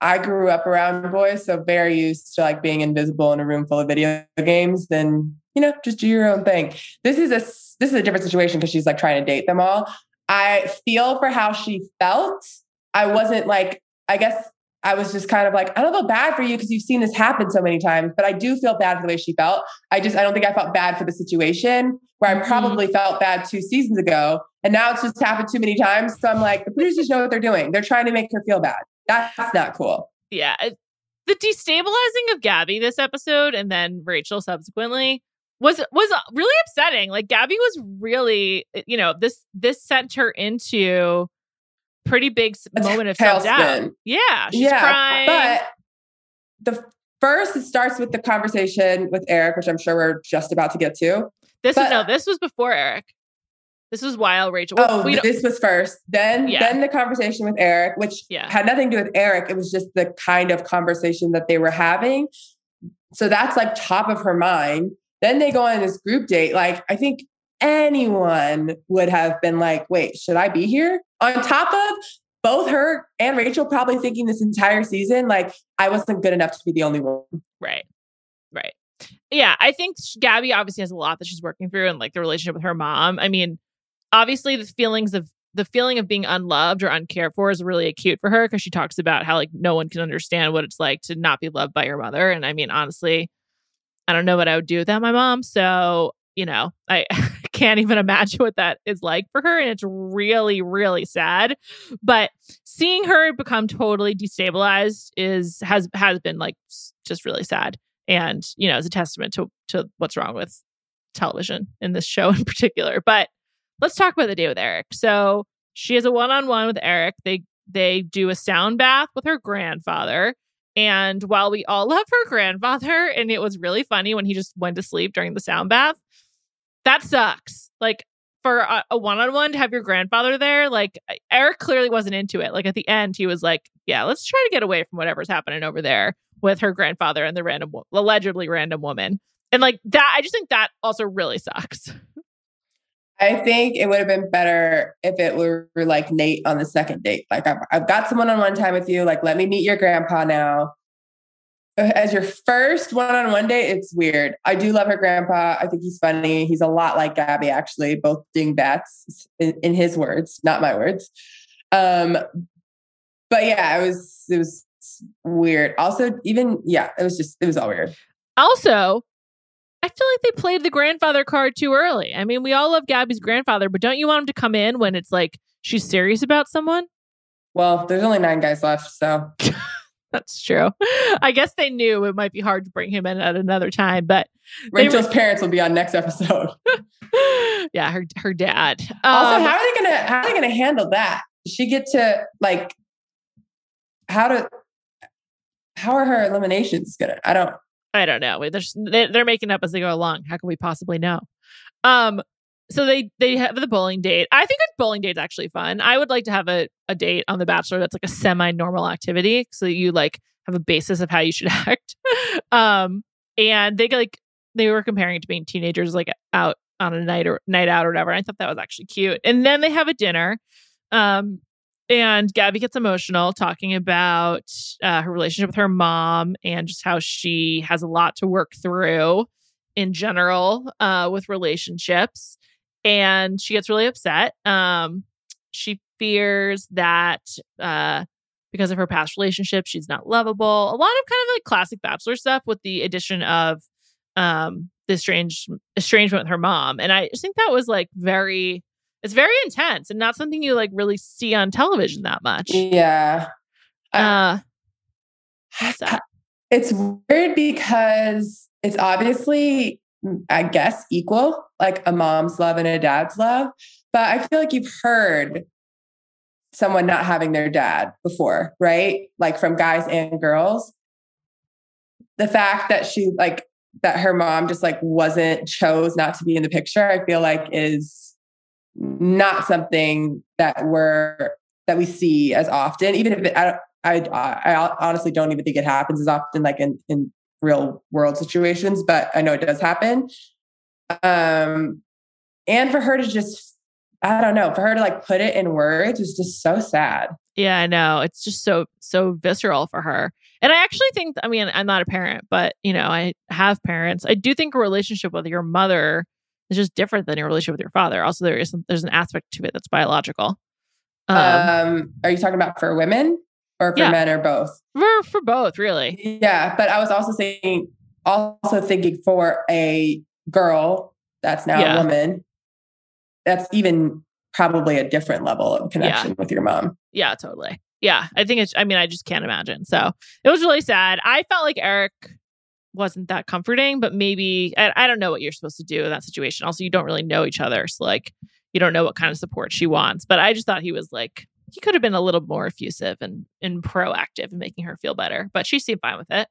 I grew up around boys, so very used to like being invisible in a room full of video games. Then you know, just do your own thing. This is a this is a different situation because she's like trying to date them all. I feel for how she felt. I wasn't like I guess I was just kind of like I don't feel bad for you because you've seen this happen so many times, but I do feel bad for the way she felt. I just I don't think I felt bad for the situation where I Mhm. probably felt bad two seasons ago, and now it's just happened too many times. So I'm like, the producers know what they're doing. They're trying to make her feel bad. That's not cool. Yeah. The destabilizing of Gabby this episode and then Rachel subsequently was was uh, really upsetting. Like Gabby was really, eh, you know, this this sent her into pretty big A moment of self doubt. Yeah, she's crying. But the first, it starts with the conversation with Eric, which I'm sure we're just about to get to. this was no, this was before Eric. This was while Rachel. Oh, this was first. Then, Yeah. then the conversation with Eric, which Yeah. had nothing to do with Eric. It was just the kind of conversation that they were having. So that's like top of her mind. Then they go on this group date. Like, I think anyone would have been like, wait, should I be here? On top of both her and Rachel probably thinking this entire season, like, I wasn't good enough to be the only one. Right. Right. Yeah, I think Gabby obviously has a lot that she's working through and like the relationship with her mom. I mean, obviously the feelings of the feeling of being unloved or uncared for is really acute for her because she talks about how like no one can understand what it's like to not be loved by your mother. And I mean, honestly, I don't know what I would do without my mom. So, you know, I [LAUGHS] can't even imagine what that is like for her. And it's really, really sad. But seeing her become totally destabilized is has has been like just really sad. And, you know, it's a testament to to what's wrong with television in this show in particular. But let's talk about the day with Eric. So she has a one-on-one with Eric. They they do a sound bath with her grandfather. And while we all [LAUGHS] love her grandfather, and it was really funny when he just went to sleep during the sound bath, that sucks. Like for a, a one-on-one to have your grandfather there, like Eric clearly wasn't into it. Like at the end, he was like, "Yeah, let's try to get away from whatever's happening over there with her grandfather and the random, allegedly random woman." And like that, I just think that also really sucks. [LAUGHS] I think it would have been better if it were like Nate on the second date. Like, I've, I've got someone on one time with you. Like, let me meet your grandpa now. As your first one on one date, it's weird. I do love her grandpa. I think he's funny. He's a lot like Gabby, actually, both dingbats in, in his words, not my words. Um, but yeah, it was it was weird. Also, even yeah, it was just it was all weird. Also, I feel like they played the grandfather card too early. I mean, we all love Gabby's grandfather, but don't you want him to come in when it's like she's serious about someone? Well, there's only nine guys left, so [LAUGHS] That's true. I guess they knew it might be hard to bring him in at another time, but were- Rachel's parents will be on next episode. [LAUGHS] yeah, her her dad. Also, Um, how are they gonna how are they gonna handle that? Does she get to like how to how are her eliminations gonna? I don't. I don't know. They're, they- they're making up as they go along. How can we possibly know? Um, so they they have the bowling date. I think a bowling date's actually fun. I would like to have a, a date on The Bachelor that's like a semi normal activity, so that you like have a basis of how you should [LAUGHS] act. um, and they like they were comparing it to being teenagers, like out on a night or night out or whatever. I thought that was actually cute. And then they have a dinner. Um, and Gabby gets emotional talking about uh, her relationship with her mom and just how she has a lot to work through in general uh, with relationships. And she gets really upset. Um, she fears that uh, because of her past relationship, she's not lovable. A lot of kind of like classic bachelor stuff with the addition of um, the strange estrangement with her mom. And I just think that was like very it's very intense and not something you like really see on television that much. Yeah, Uh, that? it's weird because it's obviously, I guess, equal, like a mom's love and a dad's love. But I feel like you've heard someone not having their dad before, right? Like from guys and girls. The fact that she like that her mom just like wasn't chose not to be in the picture, I feel like is not something that we're that we see as often. Even if it, I, I, I honestly don't even think it happens as often, like in in real world situations. But I know it does happen. Um, and for her to just, I don't know, for her to like put it in words was just so sad. Yeah, I know. It's just so so visceral for her. And I actually think I mean, I'm not a parent, but you know, I have parents. I do think a relationship with your mother is just different than your relationship with your father. Also, there is there's an aspect to it that's biological. Um, um are you talking about for women or for yeah. men or both? For for both, really. Yeah, but I was also saying also thinking for a girl that's now yeah. a woman, that's even probably a different level of connection yeah. with your mom. Yeah, totally. Yeah, I think it's, I mean, I just can't imagine. So it was really sad. I felt like Eric wasn't that comforting, but maybe, I, I don't know what you're supposed to do in that situation. Also, you don't really know each other. So, like, you don't know what kind of support she wants. But I just thought he was like, he could have been a little more effusive and, and proactive in making her feel better, but she seemed fine with it.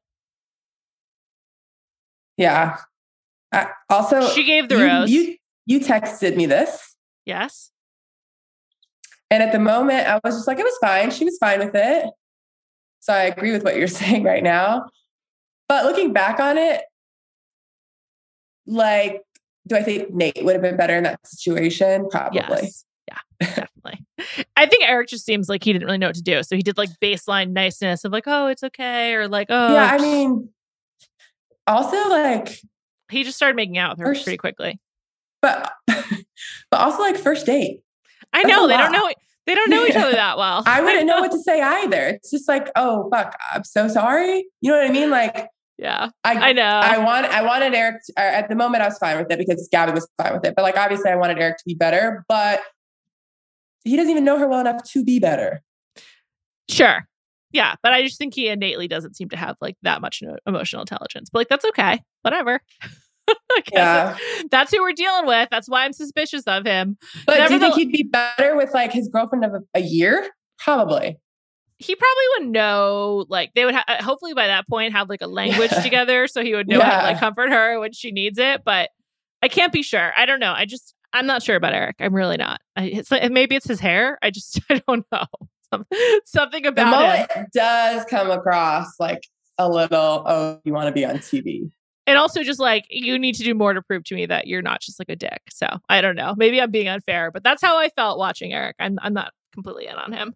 Yeah. Uh, also, she gave the you, rose. You, you texted me this. Yes. And at the moment, I was just like, it was fine. She was fine with it. So I agree with what you're [LAUGHS] saying right now. But looking back on it, like, do I think Nate would have been better in that situation? Probably. Yes. Yeah, definitely. I think Eric just seems like he didn't really know what to do. So he did like baseline niceness of like, oh, it's okay. Or like, oh. Yeah. I mean, also like. He just started making out with her first, pretty quickly. But, [LAUGHS] but also like first date. I know they don't know they don't know each other that well. I [LAUGHS] wouldn't know what to say either. It's just like, oh fuck, I'm so sorry. You know what I mean? Like, yeah, I, I know. I want I wanted Eric to, uh, at the moment I was fine with it because Gabby was fine with it. But like obviously I wanted Eric to be better, but he doesn't even know her well enough to be better. Sure. Yeah, but I just think he innately doesn't seem to have like that much emotional intelligence. But like that's okay. Whatever. [LAUGHS] yeah. That's who we're dealing with. That's why I'm suspicious of him. But Never do you think he'd be better with like his girlfriend of a, a year? Probably. He probably would know, like they would ha- uh, hopefully by that point have like a language yeah. together, so he would [LAUGHS] know yeah. how to like comfort her when she needs it. But I can't be sure. I don't know. I just I'm not sure about Eric. I'm really not. I, it's like, maybe it's his hair. I just [LAUGHS] I don't know. Something about it does come across like a little. Oh, you want to be on TV? and also just like you need to do more to prove to me that you're not just like a dick. So I don't know. Maybe I'm being unfair, but that's how I felt watching Eric. I'm I'm not completely in on him.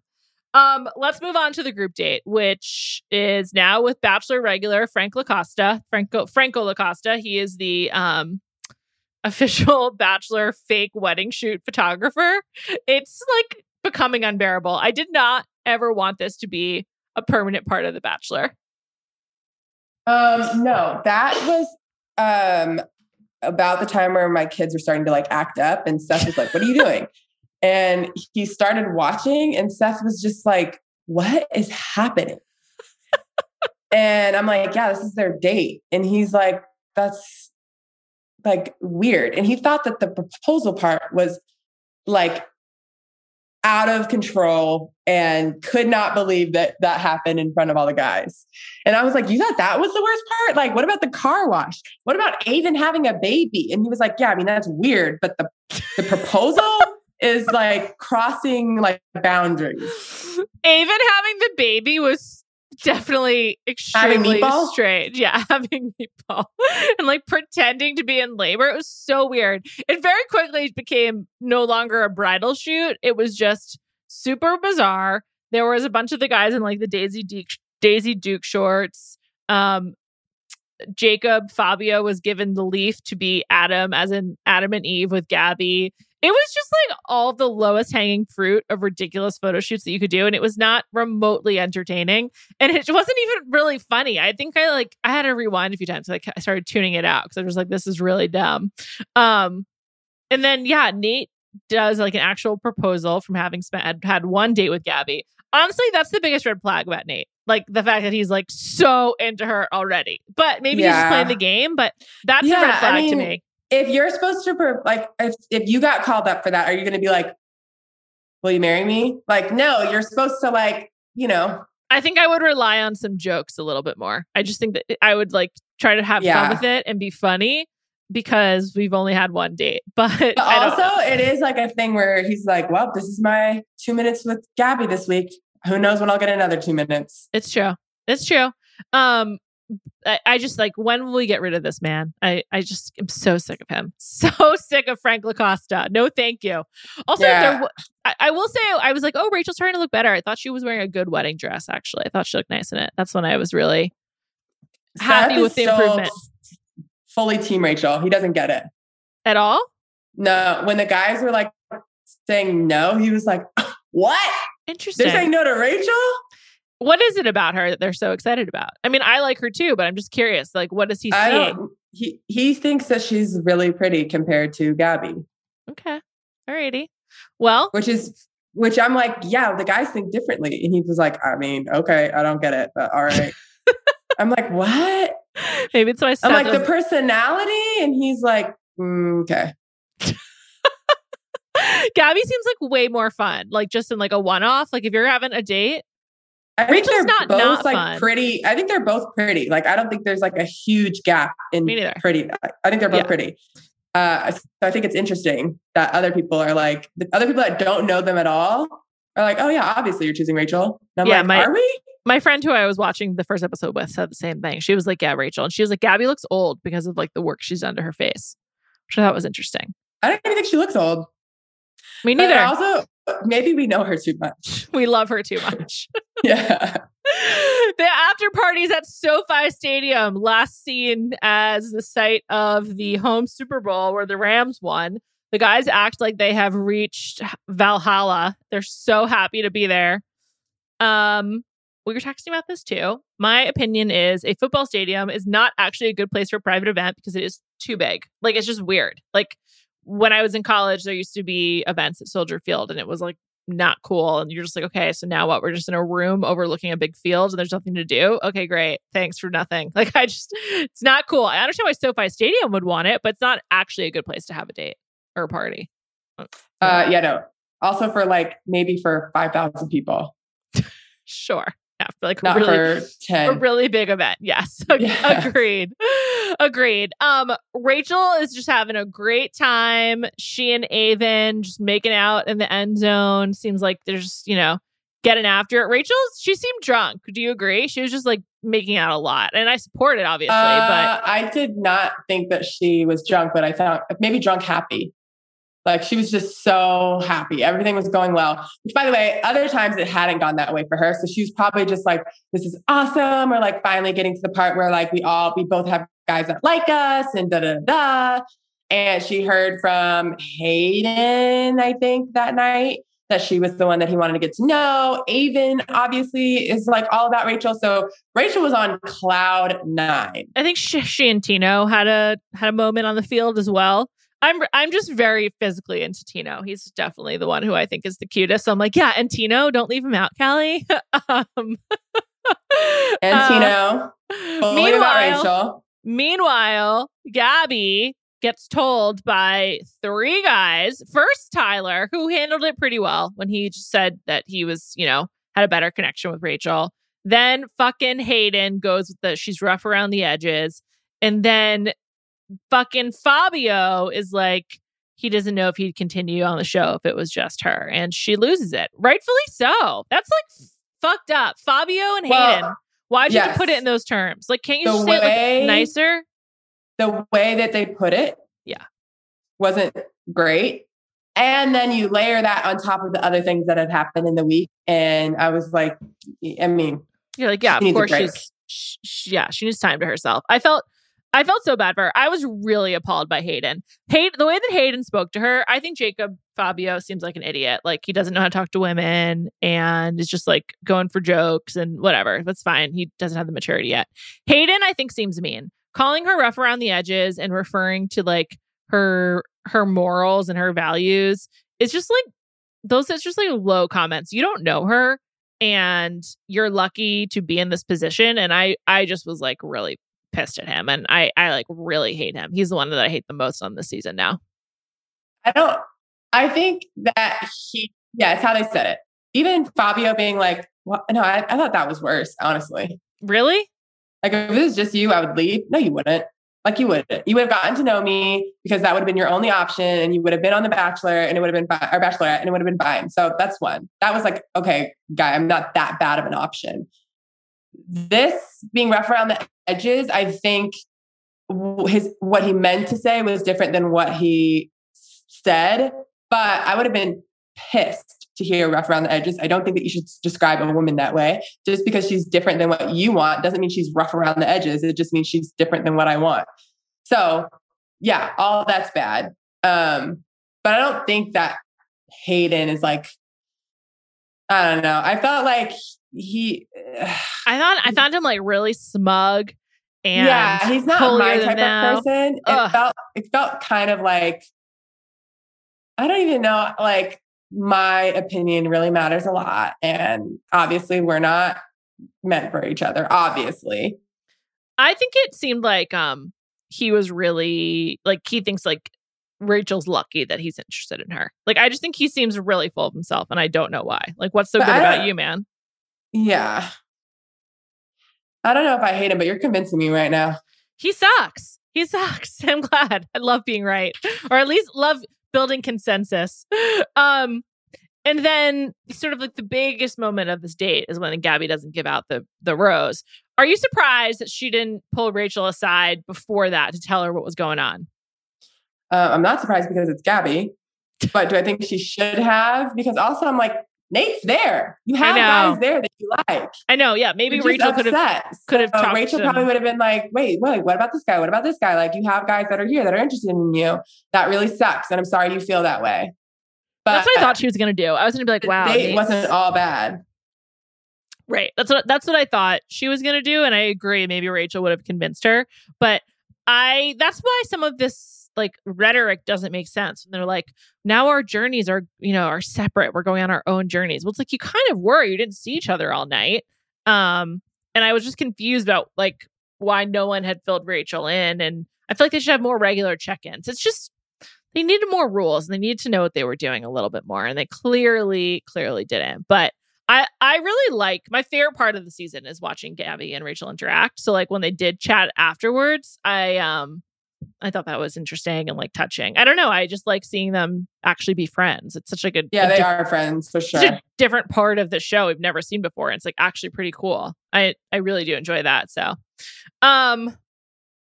Um, let's move on to the group date, which is now with Bachelor regular Frank Lacosta, Franco Franco Lacosta. He is the um [LAUGHS] official Bachelor fake wedding shoot photographer. It's like becoming unbearable. I did not ever want this to be a permanent part of the Bachelor. Um, no, that was um about the time where my kids were starting to like act up and Seth was like, What are you doing? And he started watching, and Seth was just like, What is happening? [LAUGHS] and I'm like, Yeah, this is their date. And he's like, That's like weird. And he thought that the proposal part was like out of control and could not believe that that happened in front of all the guys. And I was like, You thought that was the worst part? Like, what about the car wash? What about Aven having a baby? And he was like, Yeah, I mean, that's weird, but the, the proposal is like crossing like boundaries. Aven having the baby was definitely extremely strange. [LAUGHS] Yeah, having meatball and like pretending to be in labor. It was so weird. It very quickly became no longer a bridal shoot. It was just super bizarre. There was a bunch of the guys in like the Daisy Duke Daisy Duke shorts. Um Jacob Fabio was given the leaf to be Adam as in Adam and Eve with Gabby it was just like all the lowest hanging fruit of ridiculous photo shoots that you could do and it was not remotely entertaining and it wasn't even really funny. I think i like i had to rewind a few times like i started tuning it out because i was like this is really dumb. Um and then yeah nate does like an actual proposal from having spent had, had one date with gabby. Honestly that's the biggest red flag about nate like the fact that he's like so into her already. But maybe yeah. he's just playing the game but that's yeah, a red flag I mean, to me if you're supposed to like if if you got called up for that, are you going to be like, "Will you marry me?" Like, no, you're supposed to like, you know. I think I would rely on some jokes a little bit more. I just think that I would like try to have yeah. fun with it and be funny, because we've only had one date. [LAUGHS] But, But also, it is like a thing where he's like, well, this is my two minutes with Gabby this week. Who knows when I'll get another two minutes? it's true. It's true. Um, I, I just like when will we get rid of this man? I I just am so sick of him. [LAUGHS] So sick of Frank Lacosta. No, thank you. Also, Yeah. there, w- I, I will say I was like, oh, Rachel's starting to look better. I thought she was wearing a good wedding dress. Actually, I thought she looked nice in it. That's when I was really Happy Seth with the improvement. Fully team Rachel. He doesn't get it. at all No, when the guys were like saying no, he was like, [LAUGHS] what? interesting. They're saying no to Rachel? What is it about her that they're so excited about? I mean, I like her too, but I'm just curious. Like, what is he seeing? he, he thinks that she's really pretty compared to Gabby, Okay, alrighty. Well, which is, which I'm like, yeah, the guys think differently. And he was like, I mean, okay, I don't get it, but all right. [LAUGHS] I'm like, what? maybe it's my. I'm like, the personality? And he's like, mm, okay. [LAUGHS] Gabby seems like way more fun. Like just in like a one-off. Like if you're having a date, I think Rachel's they're not both like fun. pretty. I think they're both pretty. Like I don't think there's like a huge gap in pretty. I- I think they're both Yeah. pretty. Uh, so I think it's interesting that other people are like the other people that don't know them at all are like, oh yeah, obviously you're choosing Rachel. And I'm Yeah, like, my- are we? my friend who I was watching the first episode with said the same thing. She was like, "Yeah, Rachel," and she was like, "Gabby looks old because of like the work she's done to her face," which I thought was interesting. I don't even think she looks old. Me But neither. also, maybe we know her too much. [LAUGHS] we love her too much. [LAUGHS] yeah. the after parties at SoFi Stadium, last seen as the site of the home Super Bowl where the Rams won. The guys act like they have reached Valhalla. They're so happy to be there. Um, we were texting about this too. My opinion is a football stadium is not actually a good place for a private event because it is too big. Like it's just weird. Like when I was in college, there used to be events at Soldier Field, and it was like not cool. And you're just like, okay, so now what? We're just in a room overlooking a big field and there's nothing to do. Okay, great. Thanks for nothing. [LAUGHS] Like, I just, it's not cool. I understand why SoFi Stadium would want it, but it's not actually a good place to have a date or a party. Uh, yeah, no. Also for like maybe for five thousand people, [LAUGHS] Sure. Yeah. for Like, not really, a really big event. Yes. Yes. Agreed. Agreed. Um, Rachel is just having a great time. She and Aven just making out in the end zone. Seems like they're just, you know, getting after it. Rachel, she seemed drunk. Do you agree? She was just like making out a lot. And I support it, obviously, Uh, I did not think that she was drunk, but I thought maybe drunk happy. Like she was just so happy. Everything was going well. Which, by the way, other times it hadn't gone that way for her. So she was probably just like, "This is awesome," or like finally getting to the part where like we all we both have guys that like us and da da da. And she heard from Hayden, I think, that night that she was the one that he wanted to get to know. Aven obviously is like all about Rachel. So Rachel was on cloud nine. I think she, she and Tino had a had a moment on the field as well. I'm I'm just very physically into Tino. He's definitely the one who I think is the cutest. So I'm like, yeah, and Tino, don't leave him out, Callie. [LAUGHS] um, [LAUGHS] And uh, Tino, [LAUGHS] about meanwhile, Meanwhile, Gabby gets told by three guys. First, Tyler, who handled it pretty well when he just said that he was, you know, had a better connection with Rachel. Then fucking Hayden goes with the she's rough around the edges. And then fucking Fabio is like, he doesn't know if he'd continue on the show if it was just her. And she loses it. Rightfully so. That's like fucked up. Fabio and Well, Hayden. Why'd you put it in those terms? Like, can't you The just say it like nicer? The way that they put it, Yeah. wasn't great. And then you layer that on top of the other things that had happened in the week, and I was like, I mean, You're like, yeah, of course she's, sh- sh- yeah, she needs time to herself. I felt, I felt so bad for her. I was really appalled by Hayden. Hayden, the way that Hayden spoke to her, I think Jacob Fabio seems like an idiot. Like he doesn't know how to talk to women and is just like going for jokes and whatever. That's fine. He doesn't have the maturity yet. Hayden, I think, seems mean. Calling her rough around the edges and referring to like her her morals and her values is just like those. It's just like low comments. You don't know her and you're lucky to be in this position and i i just was like really pissed at him and i i like really hate him he's the one that i hate the most on this season now I don't. I think that he, yeah, it's how they said it. Even Fabio being like, well, no, I, I thought that was worse, honestly. really Like if it was just you, I would leave. No, you wouldn't. Like you wouldn't. You would have gotten to know me because that would have been your only option, and you would have been on The Bachelor, and it would have been fine, or Bachelorette, and it would have been fine. So that's one. That was like, okay, guy, I'm not that bad of an option. This being rough around the edges, I think his what he meant to say was different than what he said. But I would have been pissed to hear rough around the edges. I don't think that you should describe a woman that way. Just because she's different than what you want doesn't mean she's rough around the edges. It just means she's different than what I want. So, yeah, all that's bad. Um, but I don't think that Hayden is like, I don't know. I felt like he. [SIGHS] I thought I found him like really smug and yeah, he's not my type of person. It Ugh. felt it felt kind of like I don't even know. Like my opinion really matters a lot, and obviously we're not meant for each other. Obviously, I think it seemed like um he was really like he thinks like Rachel's lucky that he's interested in her. Like I just think he seems really full of himself and I don't know why. Like what's so But good about you, man? Yeah. I don't know if I hate him, but you're convincing me right now. He sucks. He sucks. [LAUGHS] I'm glad. I love being right. Or at least love building consensus. Um and then sort of like the biggest moment of this date is when Gabby doesn't give out the the rose. Are you surprised that she didn't pull Rachel aside before that to tell her what was going on? Uh, I'm not surprised because it's Gabby, but do I think she should have? Because also I'm like Nate's there. You have guys there that you like. I know, yeah. Maybe You're Rachel could have could have So Rachel probably would have been like, wait, wait, what about this guy? What about this guy? Like you have guys that are here that are interested in you. That really sucks. And I'm sorry you feel that way. But That's what I thought she was gonna do. I was gonna be like, wow, it wasn't all bad. Right. That's what that's what I thought she was gonna do, and I agree. Maybe Rachel would have convinced her, but I that's why some of this like rhetoric doesn't make sense. And they're like, now our journeys are you know are separate. We're going on our own journeys. Well, it's like you kind of were. You didn't see each other all night. Um, and I was just confused about like why no one had filled Rachel in, and I feel like they should have more regular check-ins. It's just they needed more rules and they needed to know what they were doing a little bit more, and they clearly clearly didn't. But I I really like my favorite part of the season is watching Gabby and Rachel interact. So like when they did chat afterwards, I um I thought that was interesting and like touching. I don't know. I just like seeing them actually be friends. It's such a Yeah, a they are friends for sure. different part of the show we've never seen before. And it's like actually pretty cool. I I really do enjoy that. So, um,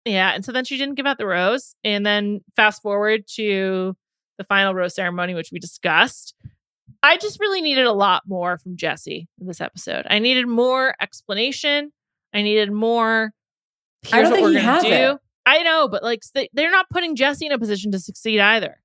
yeah. And so then she didn't give out the rose, and then fast forward to the final rose ceremony, which we discussed. I just really needed a lot more from Jesse in this episode. I needed more explanation. I needed more. I don't what think we're he gonna has do. it. I know, but like they- they're not putting Jesse in a position to succeed either.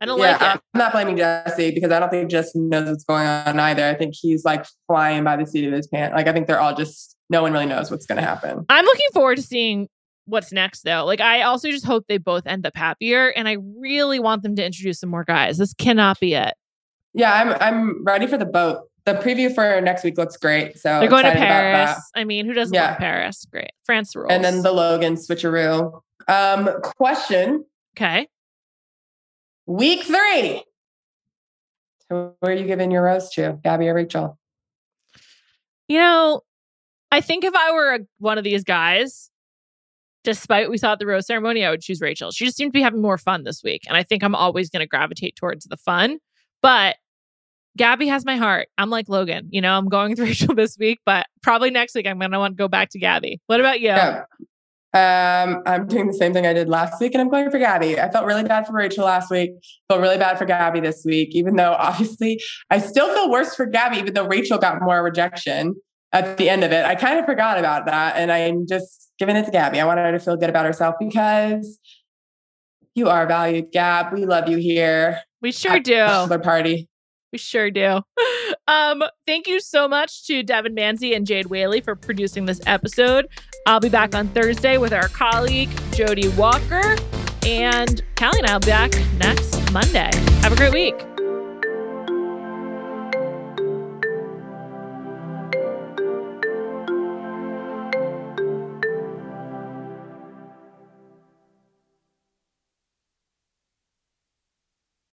I don't yeah, like it. I'm not blaming Jesse because I don't think Jesse knows what's going on either. I think he's like flying by the seat of his pants. Like I think they're all just no one really knows what's going to happen. I'm looking forward to seeing what's next though. Like I also just hope they both end up happier and I really want them to introduce some more guys. This cannot be it. Yeah, I'm I'm ready for the boat. The preview for next week looks great. So They're going to excited about that. Paris. I mean, who doesn't Yeah. love Paris? Great. France rules. And then the Logan switcheroo. Um, question: Okay. Week three. Who are you giving your rose to, Gabby or Rachel? You know, I think if I were a, one of these guys, despite we saw at the rose ceremony, I would choose Rachel. She just seemed to be having more fun this week. And I think I'm always going to gravitate towards the fun. But Gabby has my heart. I'm like Logan. You know, I'm going with [LAUGHS] Rachel this week, but probably next week I'm going to want to go back to Gabby. What about you? Yeah. Um, I'm doing the same thing I did last week, and I'm going for Gabby. I felt really bad for Rachel last week. Felt really bad for Gabby this week, even though [LAUGHS] obviously I still feel worse for Gabby, even though Rachel got more rejection at the end of it. I kind of forgot about that, and I'm just giving it to Gabby. I want her to feel good about herself because you are valued, Gab. We love you here. We sure do. Bachelor party. We sure do. [LAUGHS] Um, thank you so much to Devon Manze and Jade Whaley for producing this episode. I'll be back on Thursday with our colleague Jodi Walker, and Callie and I'll be back next Monday. Have a great week.